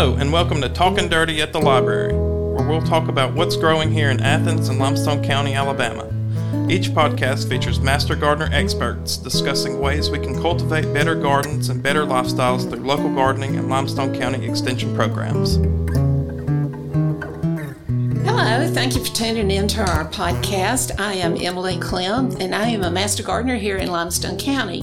Hello, and welcome to Talking Dirty at the Library, where we'll talk about what's growing here in Athens and Limestone County, Alabama. Each podcast features master gardener experts discussing ways we can cultivate better gardens and better lifestyles through local gardening and Limestone County extension programs. Hello, thank you for tuning in to our podcast. I am Emily Clem, and I am a master gardener here in Limestone County.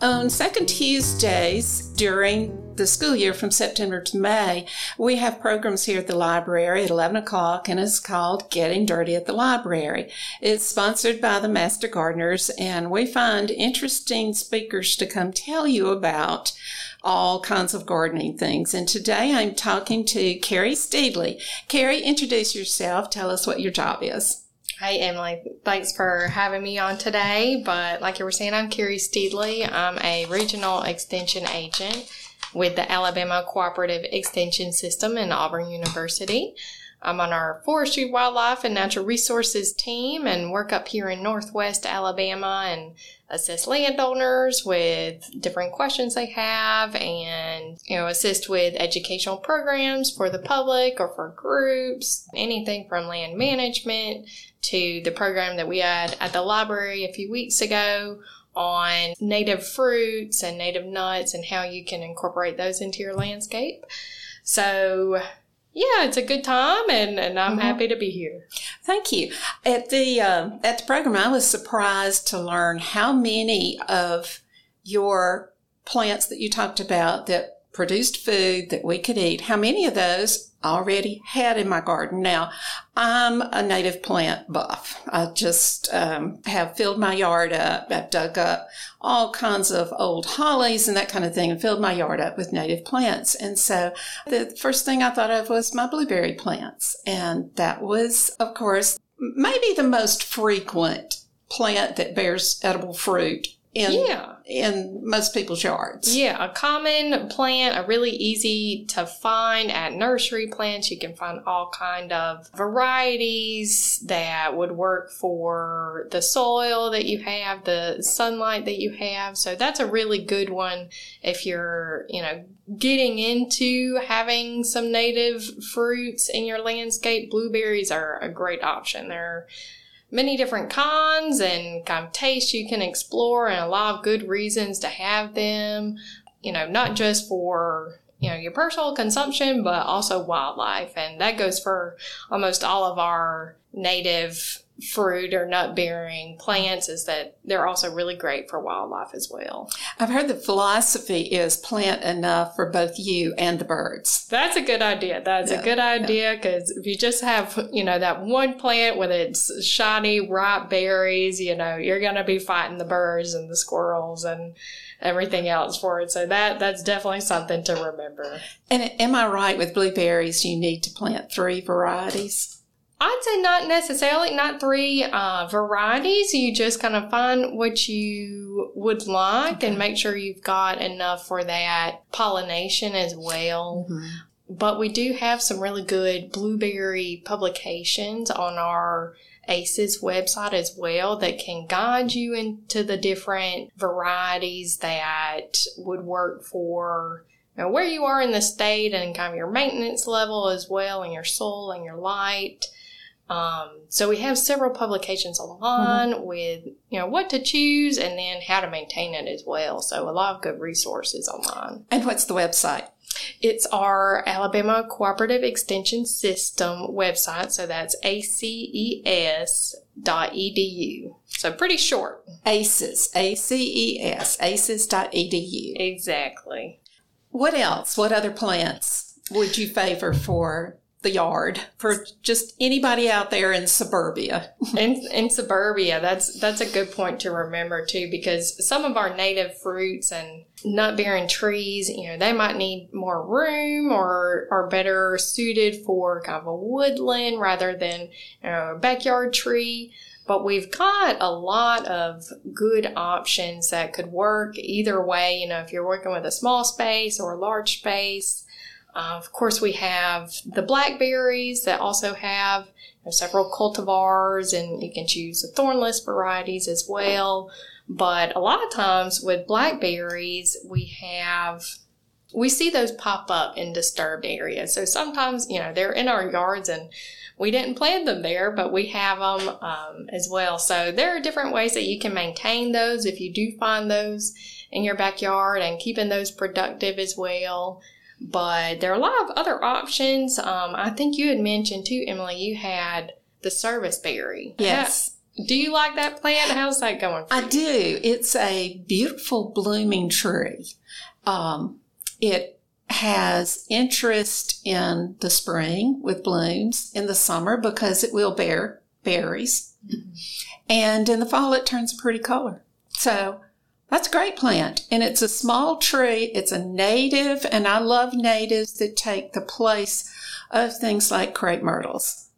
On second Tuesdays during the school year from September to May, we have programs here at the library at 11 o'clock and it's called Getting Dirty at the Library. It's sponsored by the Master Gardeners and we find interesting speakers to come tell you about all kinds of gardening things. And today I'm talking to Kerry Steedley. Kerry, introduce yourself. Tell us what your job is. Hey Emily, thanks for having me on today. But like you were saying, I'm Kerry Steedley. I'm a regional extension agent with the Alabama Cooperative Extension System in Auburn University. I'm on our Forestry, Wildlife, and Natural Resources team and work up here in Northwest Alabama and assist landowners with different questions they have and, you know, assist with educational programs for the public or for groups, anything from land management to the program that we had at the library a few weeks ago on native fruits and native nuts and how you can incorporate those into your landscape. So, yeah, it's a good time, and, and I'm mm-hmm. happy to be here. Thank you. At the uh, at the program, I was surprised to learn how many of your plants that you talked about that produced food that we could eat. How many of those already had in my garden. Now, I'm a native plant buff. I just um, have filled my yard up. I've dug up all kinds of old hollies and that kind of thing and filled my yard up with native plants. And so the first thing I thought of was my blueberry plants. And that was, of course, maybe the most frequent plant that bears edible fruit in yeah. in most people's yards. Yeah, a common plant, a really easy to find at nursery plants. You can find all kind of varieties that would work for the soil that you have, the sunlight that you have. So that's a really good one if you're, you know, getting into having some native fruits in your landscape. Blueberries are a great option. They're many different kinds and kind of tastes you can explore and a lot of good reasons to have them. You know, not just for you know your personal consumption, but also wildlife, and that goes for almost all of our native fruit or nut bearing plants is that they're also really great for wildlife as well. I've heard the philosophy is plant enough for both you and the birds. That's a good idea. That's yeah, a good idea because yeah. if you just have, you know, that one plant with its shiny, ripe berries, you know, you're going to be fighting the birds and the squirrels and everything else for it. So that that's definitely something to remember. And am I right with blueberries? You need to plant three varieties. I'd say not necessarily, not three uh, varieties. You just kind of find what you would like okay. and make sure you've got enough for that pollination as well. Mm-hmm. But we do have some really good blueberry publications on our ACES website as well that can guide you into the different varieties that would work for you know, where you are in the state and kind of your maintenance level as well and your soil and your light. Um, so we have several publications online mm-hmm. with you know what to choose and then how to maintain it as well. So a lot of good resources online. And what's the website? It's our Alabama Cooperative Extension System website. So that's aces dot edu. So pretty short. ACES, A C E S, ACES dot edu. Exactly. What else? What other plants would you favor for the yard for just anybody out there in suburbia. in, in suburbia, that's that's a good point to remember too, because some of our native fruits and nut bearing trees, you know, they might need more room or are better suited for kind of a woodland rather than you know, a backyard tree. But we've got a lot of good options that could work either way. You know, if you're working with a small space or a large space, uh, of course, we have the blackberries that also have you know, several cultivars, and you can choose the thornless varieties as well. But a lot of times with blackberries, we have we see those pop up in disturbed areas. So sometimes, you know, they're in our yards and we didn't plant them there, but we have them um, as well. So there are different ways that you can maintain those if you do find those in your backyard and keeping those productive as well. But there are a lot of other options. Um, I think you had mentioned too, Emily, you had the service berry. Yes. How, do you like that plant? How's that going I do. It's a beautiful blooming tree. Um, it has interest in the spring with blooms, in the summer because it will bear berries, mm-hmm. and in the fall it turns a pretty color. So that's a great plant. And it's a small tree. It's a native, and I love natives that take the place of things like crepe myrtles.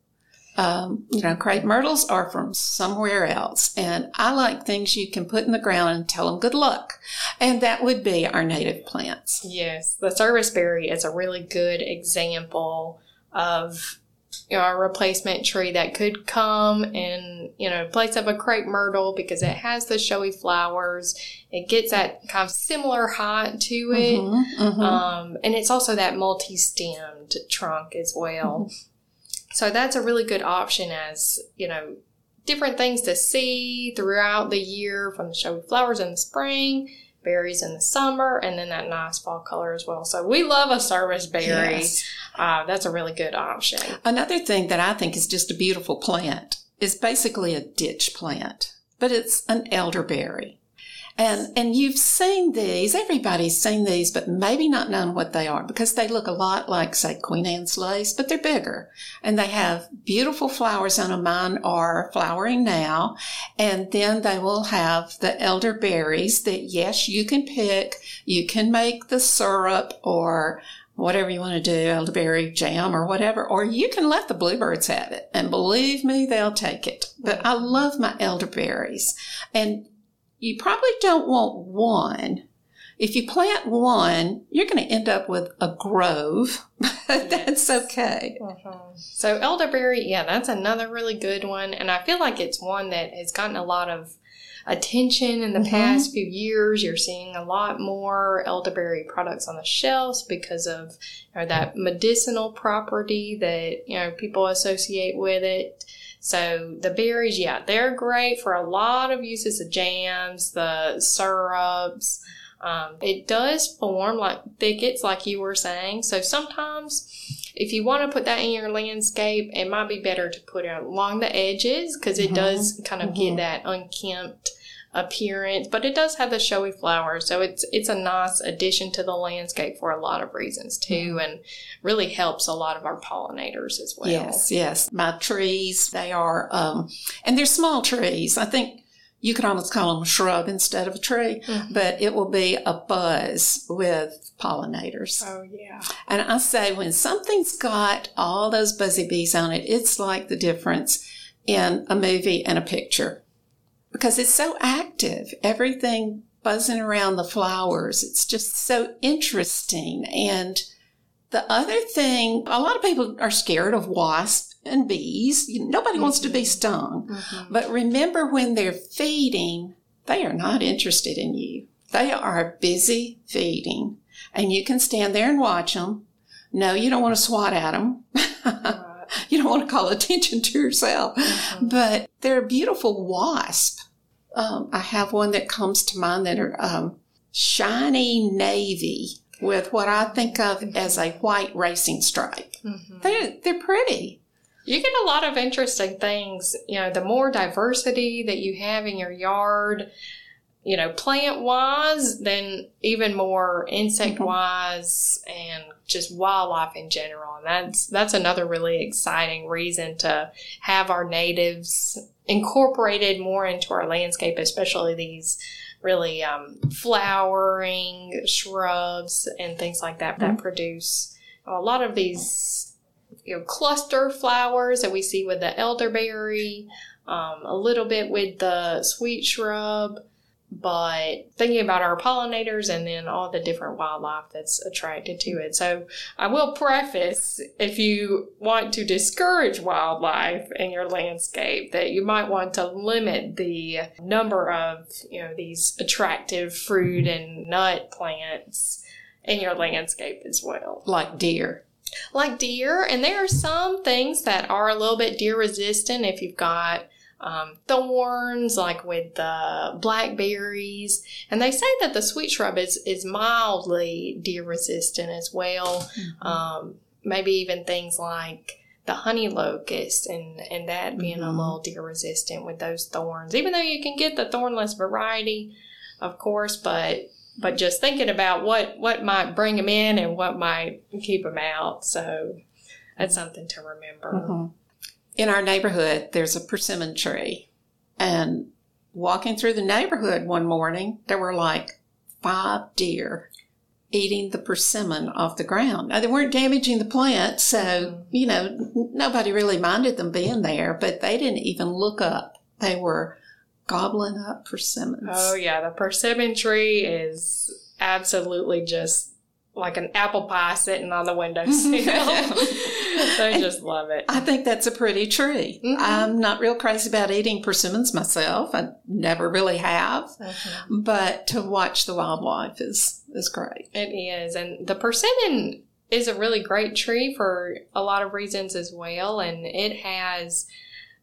Um, you know, crepe myrtles are from somewhere else. And I like things you can put in the ground and tell them good luck. And that would be our native plants. Yes. The service berry is a really good example of you know, a replacement tree that could come in, you know, place of a crepe myrtle because it has the showy flowers. It gets that kind of similar height to it. Mm-hmm, mm-hmm. Um, and it's also that multi-stemmed trunk as well. Mm-hmm. So that's a really good option as, you know, different things to see throughout the year from the showy flowers in the spring, berries in the summer, and then that nice fall color as well. So we love a service berry. Yes. Uh, that's a really good option. Another thing that I think is just a beautiful plant is basically a ditch plant, but it's an elderberry. And, and you've seen these, everybody's seen these, but maybe not known what they are because they look a lot like, say, Queen Anne's lace, but they're bigger and they have beautiful flowers on them. Mine are flowering now. And then they will have the elderberries that, yes, you can pick. You can make the syrup or whatever you want to do, elderberry jam or whatever, or you can let the bluebirds have it. And believe me, they'll take it. But I love my elderberries. And you probably don't want one. If you plant one, you're going to end up with a grove. But that's okay. Uh-huh. So elderberry, yeah, that's another really good one, and I feel like it's one that has gotten a lot of attention in the mm-hmm. past few years. You're seeing a lot more elderberry products on the shelves because of you know, that medicinal property that you know people associate with it. So the berries, yeah, they're great for a lot of uses, the jams, the syrups. Um, it does form like thickets, like you were saying. So sometimes, if you want to put that in your landscape, it might be better to put it along the edges because it mm-hmm. does kind of mm-hmm. get that unkempt appearance, but it does have the showy flowers, so it's it's a nice addition to the landscape for a lot of reasons too, mm-hmm. and really helps a lot of our pollinators as well. Yes, yes. My trees, they are, um, and they're small trees. I think you could almost call them a shrub instead of a tree, mm-hmm. but it will be a buzz with pollinators. Oh, yeah. And I say when something's got all those buzzy bees on it, it's like the difference in a movie and a picture because it's so active. Everything buzzing around the flowers. It's just so interesting. And the other thing, a lot of people are scared of wasps and bees. Nobody wants to be mm-hmm. stung. Mm-hmm. But remember when they're feeding, they are not interested in you. They are busy feeding and you can stand there and watch them. No, you don't want to swat at them. you don't want to call attention to yourself. Mm-hmm. But they're a beautiful wasp. Um, I have one that comes to mind that are um, shiny navy with what I think of as a white racing stripe. Mm-hmm. They're, they're pretty. You get a lot of interesting things. You know, the more diversity that you have in your yard, you know, plant wise, then even more insect wise and just wildlife in general. And that's that's another really exciting reason to have our natives incorporated more into our landscape, especially these really um, flowering shrubs and things like that mm-hmm. that produce a lot of these you know cluster flowers that we see with the elderberry, um, a little bit with the sweet shrub but thinking about our pollinators and then all the different wildlife that's attracted to it. So I will preface if you want to discourage wildlife in your landscape that you might want to limit the number of, you know, these attractive fruit and nut plants in your landscape as well. Like deer. Like deer, and there are some things that are a little bit deer resistant if you've got um, thorns, like with the blackberries. And they say that the sweet shrub is, is mildly deer resistant as well. Mm-hmm. Um, maybe even things like the honey locust and, and that being mm-hmm. a little deer resistant with those thorns. Even though you can get the thornless variety, of course, but but just thinking about what what might bring them in and what might keep them out. So that's something to remember. Mm-hmm. In our neighborhood, there's a persimmon tree, and walking through the neighborhood one morning, there were like five deer eating the persimmon off the ground. Now, they weren't damaging the plant, so, mm-hmm. you know, nobody really minded them being there, but they didn't even look up. They were gobbling up persimmons. Oh, yeah. The persimmon tree is absolutely just like an apple pie sitting on the windowsill. they just love it. I think that's a pretty tree. Mm-hmm. I'm not real crazy about eating persimmons myself. I never really have. Mm-hmm. But to watch the wildlife is is great. It is. And the persimmon is a really great tree for a lot of reasons as well. And it has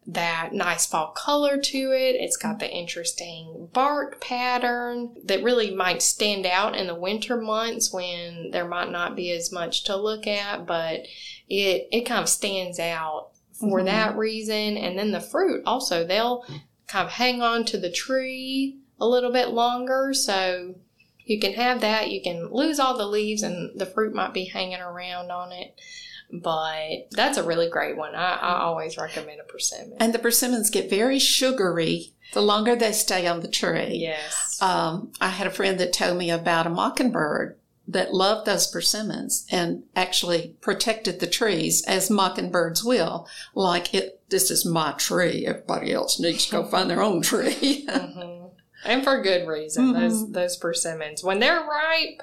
that nice fall color to it. It's got the interesting bark pattern that really might stand out in the winter months when there might not be as much to look at, but it it kind of stands out for mm-hmm. that reason. And then the fruit also, they'll kind of hang on to the tree a little bit longer. So you can have that. You can lose all the leaves and the fruit might be hanging around on it but that's a really great one. I, I always recommend a persimmon. And the persimmons get very sugary the longer they stay on the tree. Yes. Um, I had a friend that told me about a mockingbird that loved those persimmons and actually protected the trees as mockingbirds will. Like it, this is my tree. Everybody else needs to go find their own tree. mm-hmm. And for good reason. Mm-hmm. Those those persimmons, when they're ripe,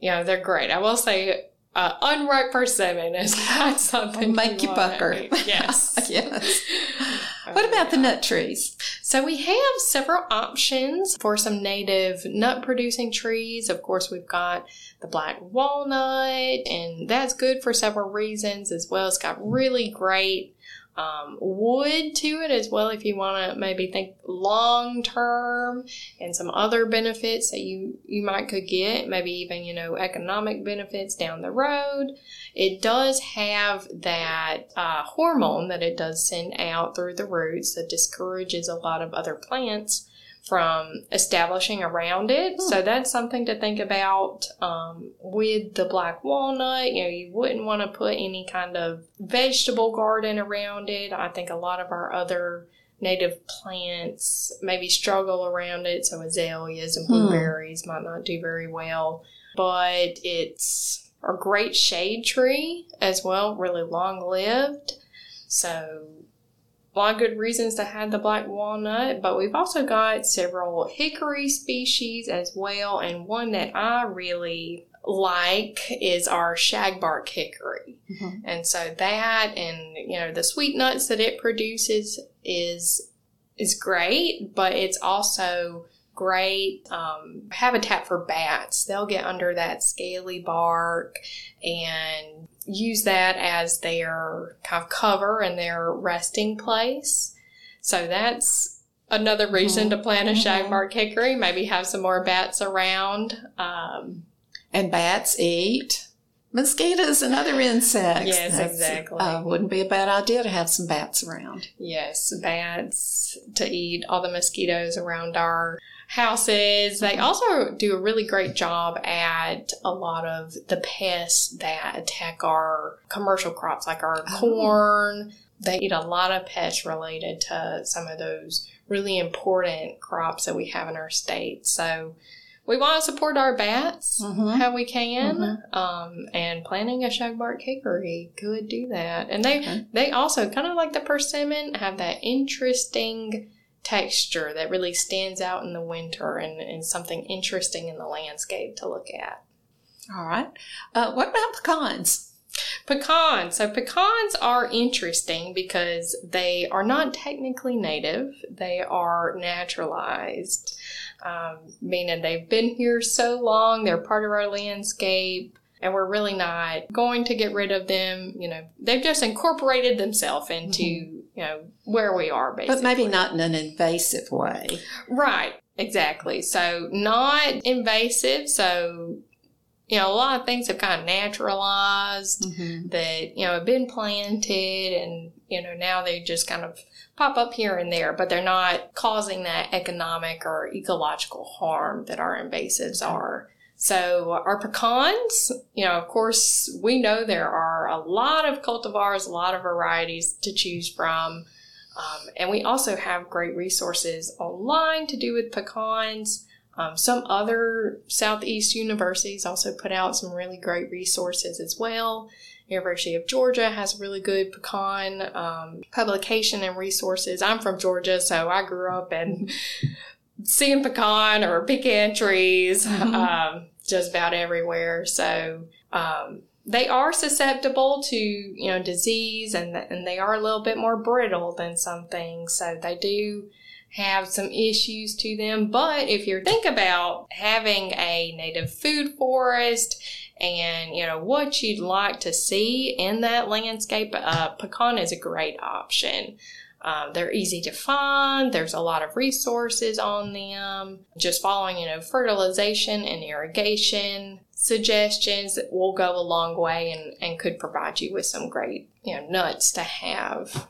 you know, they're great. I will say uh, unripe persimmon is not something make you. Yes. yes. what about the nut trees? So we have several options for some native nut producing trees. Of course, we've got the black walnut, and that's good for several reasons as well. It's got really great um, wood to it as well if you want to maybe think long term and some other benefits that you you might could get maybe even you know economic benefits down the road. It does have that uh, hormone that it does send out through the roots that discourages a lot of other plants from establishing around it. Hmm. So that's something to think about um, with the black walnut. You know, you wouldn't want to put any kind of vegetable garden around it. I think a lot of our other native plants maybe struggle around it. So azaleas and hmm. blueberries hmm. might not do very well, but it's a great shade tree as well, really long lived. So a lot of good reasons to have the black walnut, but we've also got several hickory species as well, and one that I really like is our shagbark hickory. Mm-hmm. And so that and you know the sweet nuts that it produces is is great, but it's also great um, habitat for bats. They'll get under that scaly bark and use that as their kind of cover and their resting place. So that's another reason mm-hmm. to plant a mm-hmm. shagbark hickory. Maybe have some more bats around. Um, and bats eat mosquitoes and other insects. Yes, That's, exactly. Uh, wouldn't be a bad idea to have some bats around. Yes, bats to eat all the mosquitoes around our houses. They also do a really great job at a lot of the pests that attack our commercial crops, like our oh. corn. They eat a lot of pests related to some of those really important crops that we have in our state. So we want to support our bats mm-hmm. how we can, mm-hmm. um, and planting a shagbark hickory could do that. And they okay. they also kind of like the persimmon have that interesting texture that really stands out in the winter and, and something interesting in the landscape to look at. All right. Uh, what about pecans? Pecans. So pecans are interesting because they are not technically native. They are naturalized. um, meaning they've been here so long, they're part of our landscape, and we're really not going to get rid of them. You know, they've just incorporated themselves into, mm-hmm. You know, where we are basically. But maybe not in an invasive way. Right, exactly. So, not invasive. So, you know, a lot of things have kind of naturalized mm-hmm. that, you know, have been planted and, you know, now they just kind of pop up here and there, but they're not causing that economic or ecological harm that our invasives are. So our pecans, you know, of course, we know there are a lot of cultivars, a lot of varieties to choose from. Um, and we also have great resources online to do with pecans. Um, some other Southeast universities also put out some really great resources as well. University of Georgia has really good pecan um, publication and resources. I'm from Georgia, so I grew up and seeing pecan or pecan trees mm-hmm. um, just about everywhere. So um, they are susceptible to you know disease and and they are a little bit more brittle than some things. So they do have some issues to them. But if you think about having a native food forest and you know what you'd like to see in that landscape, uh, pecan is a great option. Um, they're easy to find. There's a lot of resources on them. Just following, you know, fertilization and irrigation suggestions will go a long way and, and could provide you with some great, you know, nuts to have.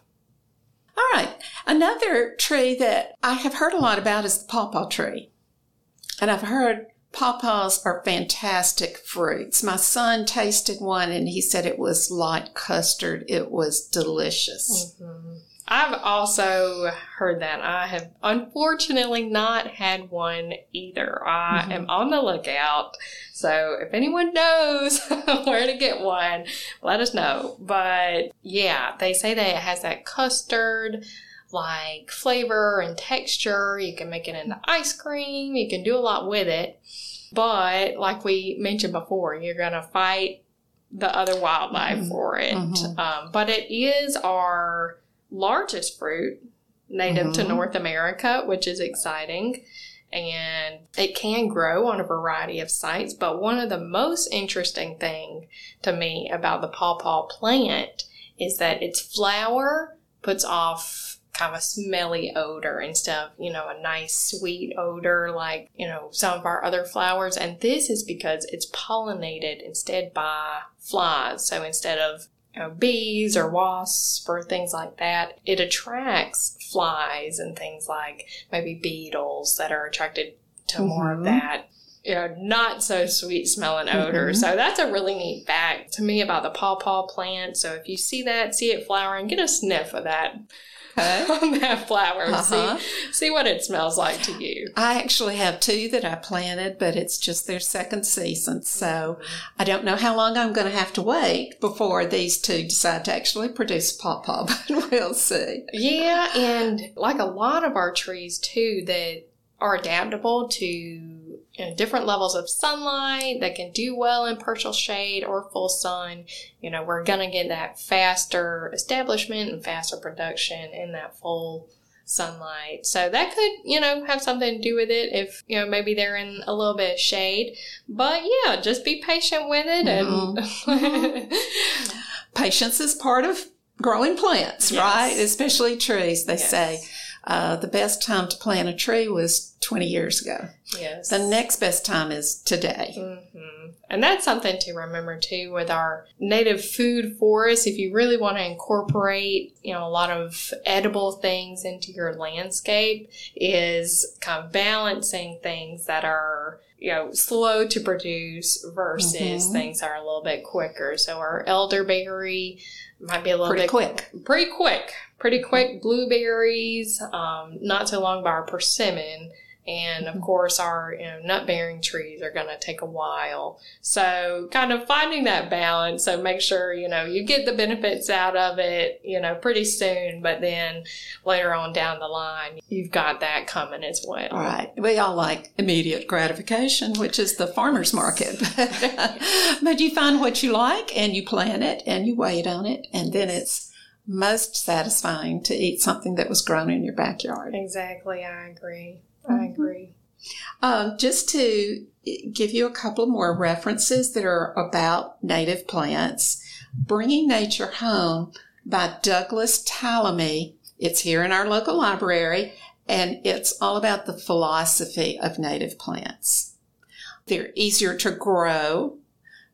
All right. Another tree that I have heard a lot about is the pawpaw tree. And I've heard pawpaws are fantastic fruits. My son tasted one and he said it was like custard. It was delicious. Mm-hmm. I've also heard that. I have unfortunately not had one either. I mm-hmm. am on the lookout. So if anyone knows where to get one, let us know. But yeah, they say that it has that custard like flavor and texture. You can make it into ice cream. You can do a lot with it. But like we mentioned before, you're going to fight the other wildlife mm-hmm. for it. Mm-hmm. Um, but it is our largest fruit native mm-hmm. to North America, which is exciting. And it can grow on a variety of sites, but one of the most interesting thing to me about the pawpaw plant is that its flower puts off kind of a smelly odor instead of, you know, a nice sweet odor like, you know, some of our other flowers. And this is because it's pollinated instead by flies. So instead of you know, bees or wasps or things like that, it attracts flies and things like maybe beetles that are attracted to mm-hmm. more of that you know, not so sweet smelling odor. Mm-hmm. So that's a really neat fact to me about the pawpaw plant. So if you see that, see it flowering, get a sniff of that okay. on that flower. Uh-huh. See, see what it smells like to you. I actually have two that I planted, but it's just their second season. So I don't know how long I'm going to have to wait before these two decide to actually produce pawpaw, but we'll see. Yeah, and like a lot of our trees too that are adaptable to you know, different levels of sunlight that can do well in partial shade or full sun. You know, we're going to get that faster establishment and faster production in that full sunlight. So that could, you know, have something to do with it if, you know, maybe they're in a little bit of shade. But yeah, just be patient with it and mm-hmm. patience is part of growing plants, yes. right? Especially trees, they yes. say. Uh, the best time to plant a tree was 20 years ago. Yes. The next best time is today. Mm-hmm. And that's something to remember too with our native food forests. If you really want to incorporate, you know, a lot of edible things into your landscape, is kind of balancing things that are you know, slow to produce versus mm-hmm. things that are a little bit quicker. So our elderberry might be a little pretty bit quick. Pretty quick. Pretty quick blueberries, um, not so long by our persimmon. And of mm-hmm. course, our you know, nut bearing trees are going to take a while. So, kind of finding that balance. So, make sure you know you get the benefits out of it, you know, pretty soon. But then later on down the line, you've got that coming as well. Right. We all like immediate gratification, which is the farmer's market. but you find what you like and you plan it and you wait on it, and then it's most satisfying to eat something that was grown in your backyard. Exactly. I agree. I agree. Um, just to give you a couple more references that are about native plants, Bringing Nature Home by Douglas Tallamy. It's here in our local library, and it's all about the philosophy of native plants. They're easier to grow.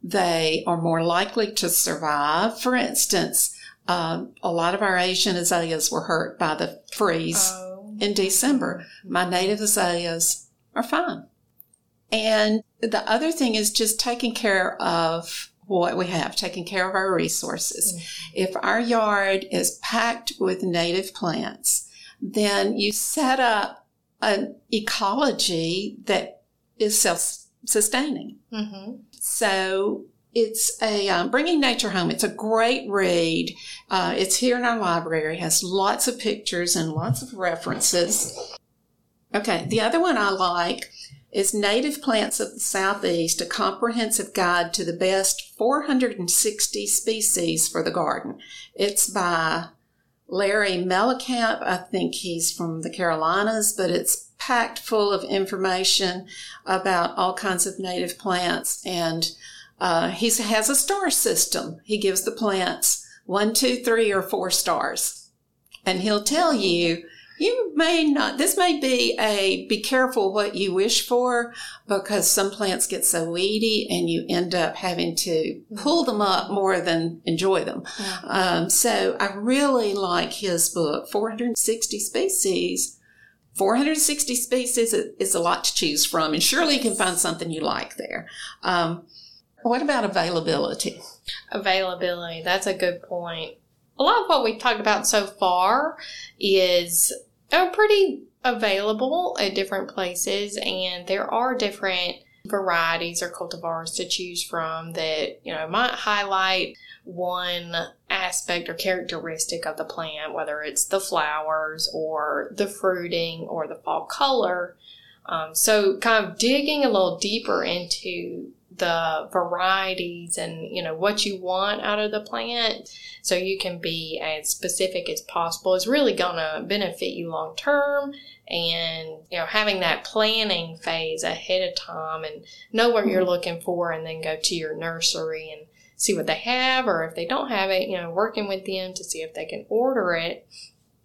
They are more likely to survive. For instance, um, a lot of our Asian azaleas were hurt by the freeze Oh. In December. My native azaleas are fine. And the other thing is just taking care of what we have, taking care of our resources. If our yard is packed with native plants, then you set up an ecology that is self sustaining. Mm-hmm. So it's a um, bringing nature home. It's a great read. Uh, it's here in our library. Has lots of pictures and lots of references. Okay, the other one I like is Native Plants of the Southeast: A Comprehensive Guide to the Best 460 Species for the Garden. It's by Larry Mellichamp. I think he's from the Carolinas, but it's packed full of information about all kinds of native plants and uh, he has a star system. He gives the plants one, two, three, or four stars. And he'll tell you, you may not, this may be a be careful what you wish for because some plants get so weedy and you end up having to pull them up more than enjoy them. Um, so I really like his book, 460 Species. 460 species is a lot to choose from, and surely you can find something you like there. Um, what about availability? Availability, that's a good point. A lot of what we've talked about so far is uh, pretty available at different places, and there are different varieties or cultivars to choose from that you know might highlight one aspect or characteristic of the plant, whether it's the flowers or the fruiting or the fall color. Um, so, kind of digging a little deeper into the varieties and you know what you want out of the plant so you can be as specific as possible. Is really going to benefit you long term and you know having that planning phase ahead of time and know what you're mm-hmm. looking for and then go to your nursery and see what they have or if they don't have it you know working with them to see if they can order it.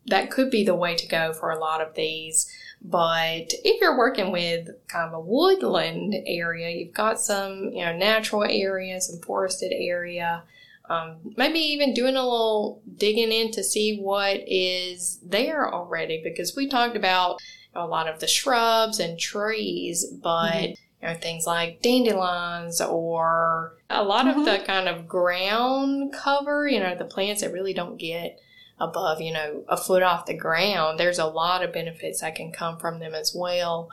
That could be the way to go for a lot of these but if you're working with kind of a woodland area, you've got some, you know, natural area, some forested area, um, maybe even doing a little digging in to see what is there already because we talked about a lot of the shrubs and trees, but Mhm. you know things like dandelions or a lot Mhm. of the kind of ground cover, you know, the plants that really don't get above, you know, a foot off the ground, there's a lot of benefits that can come from them as well.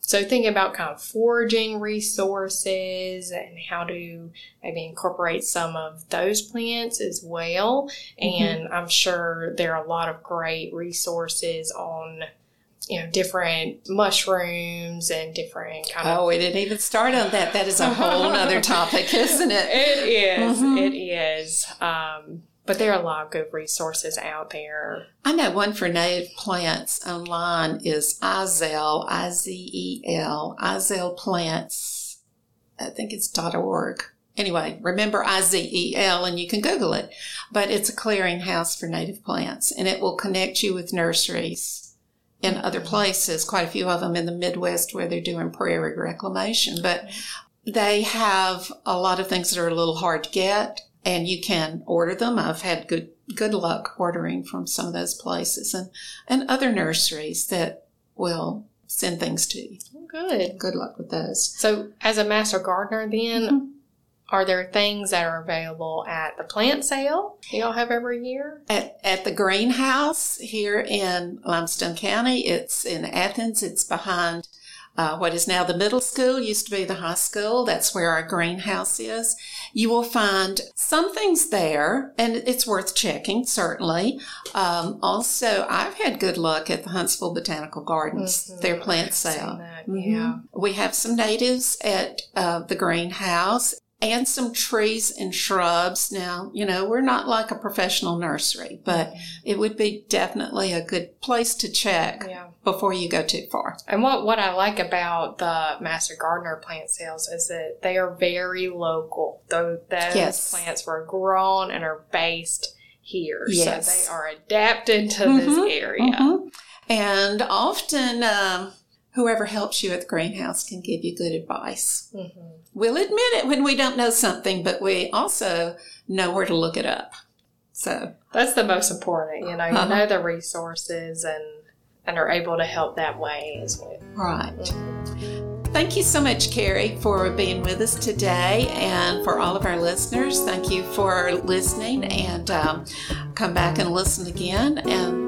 So thinking about kind of foraging resources and how to maybe incorporate some of those plants as well. And I'm sure there are a lot of great resources on you know different mushrooms and different kind of Oh, we didn't even start on that. That is a whole other topic, isn't it? it is. Mhm. It is. Um, but there are a lot of good resources out there. I know one for native plants online is Izel, I Z E L, Izel Plants. I think it's dot .org. Anyway, remember I Z E L and you can Google it. But it's a clearinghouse for native plants and it will connect you with nurseries in mm-hmm. other places, quite a few of them in the Midwest where they're doing prairie reclamation. But they have a lot of things that are a little hard to get and you can order them. I've had good good luck ordering from some of those places and, and other nurseries that will send things to you. Good. Good luck with those. So, as a master gardener, then, Mhm. are there things that are available at the plant sale y'all have every year? At, at the greenhouse here in Limestone County, it's in Athens. It's behind uh, what is now the middle school, used to be the high school. That's where our greenhouse is. You will find some things there, and it's worth checking, certainly. Um, also, I've had good luck at the Huntsville Botanical Gardens, Mhm. their plant sale. Mhm. Yeah. We have some natives at uh, the greenhouse and some trees and shrubs. Now, you know, we're not like a professional nursery, but it would be definitely a good place to check Yeah. before you go too far. And what, what I like about the Master Gardener plant sales is that they are very local. Though those Yes. plants were grown and are based here. Yes. So they are adapted to this Mhm, area. Mhm. And often, um, whoever helps you at the greenhouse can give you good advice. Mhm. We'll admit it when we don't know something, but we also know where to look it up. So, That's the most important. You know, Uh-huh. know the resources and and are able to help that way as well. right. Thank you so much, Kerry, for being with us today. And for all of our listeners, thank you for listening. And um, come back and listen again. And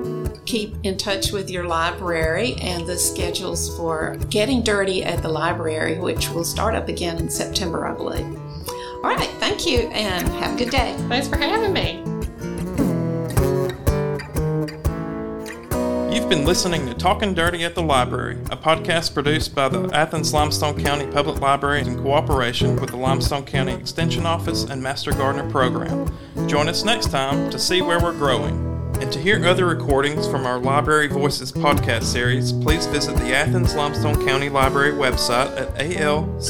keep in touch with your library and the schedules for Getting Dirty at the library, which will start up again in September, I believe. All right. Thank you and have a good day. Thanks for having me. You've been listening to Talking Dirty at the Library, a podcast produced by the Athens Limestone County Public Library in cooperation with the Limestone County Extension Office and Master Gardener Program. Join us next time to see where we're growing. And to hear other recordings from our Library Voices podcast series, please visit the Athens Limestone County Library website at alcpl.org.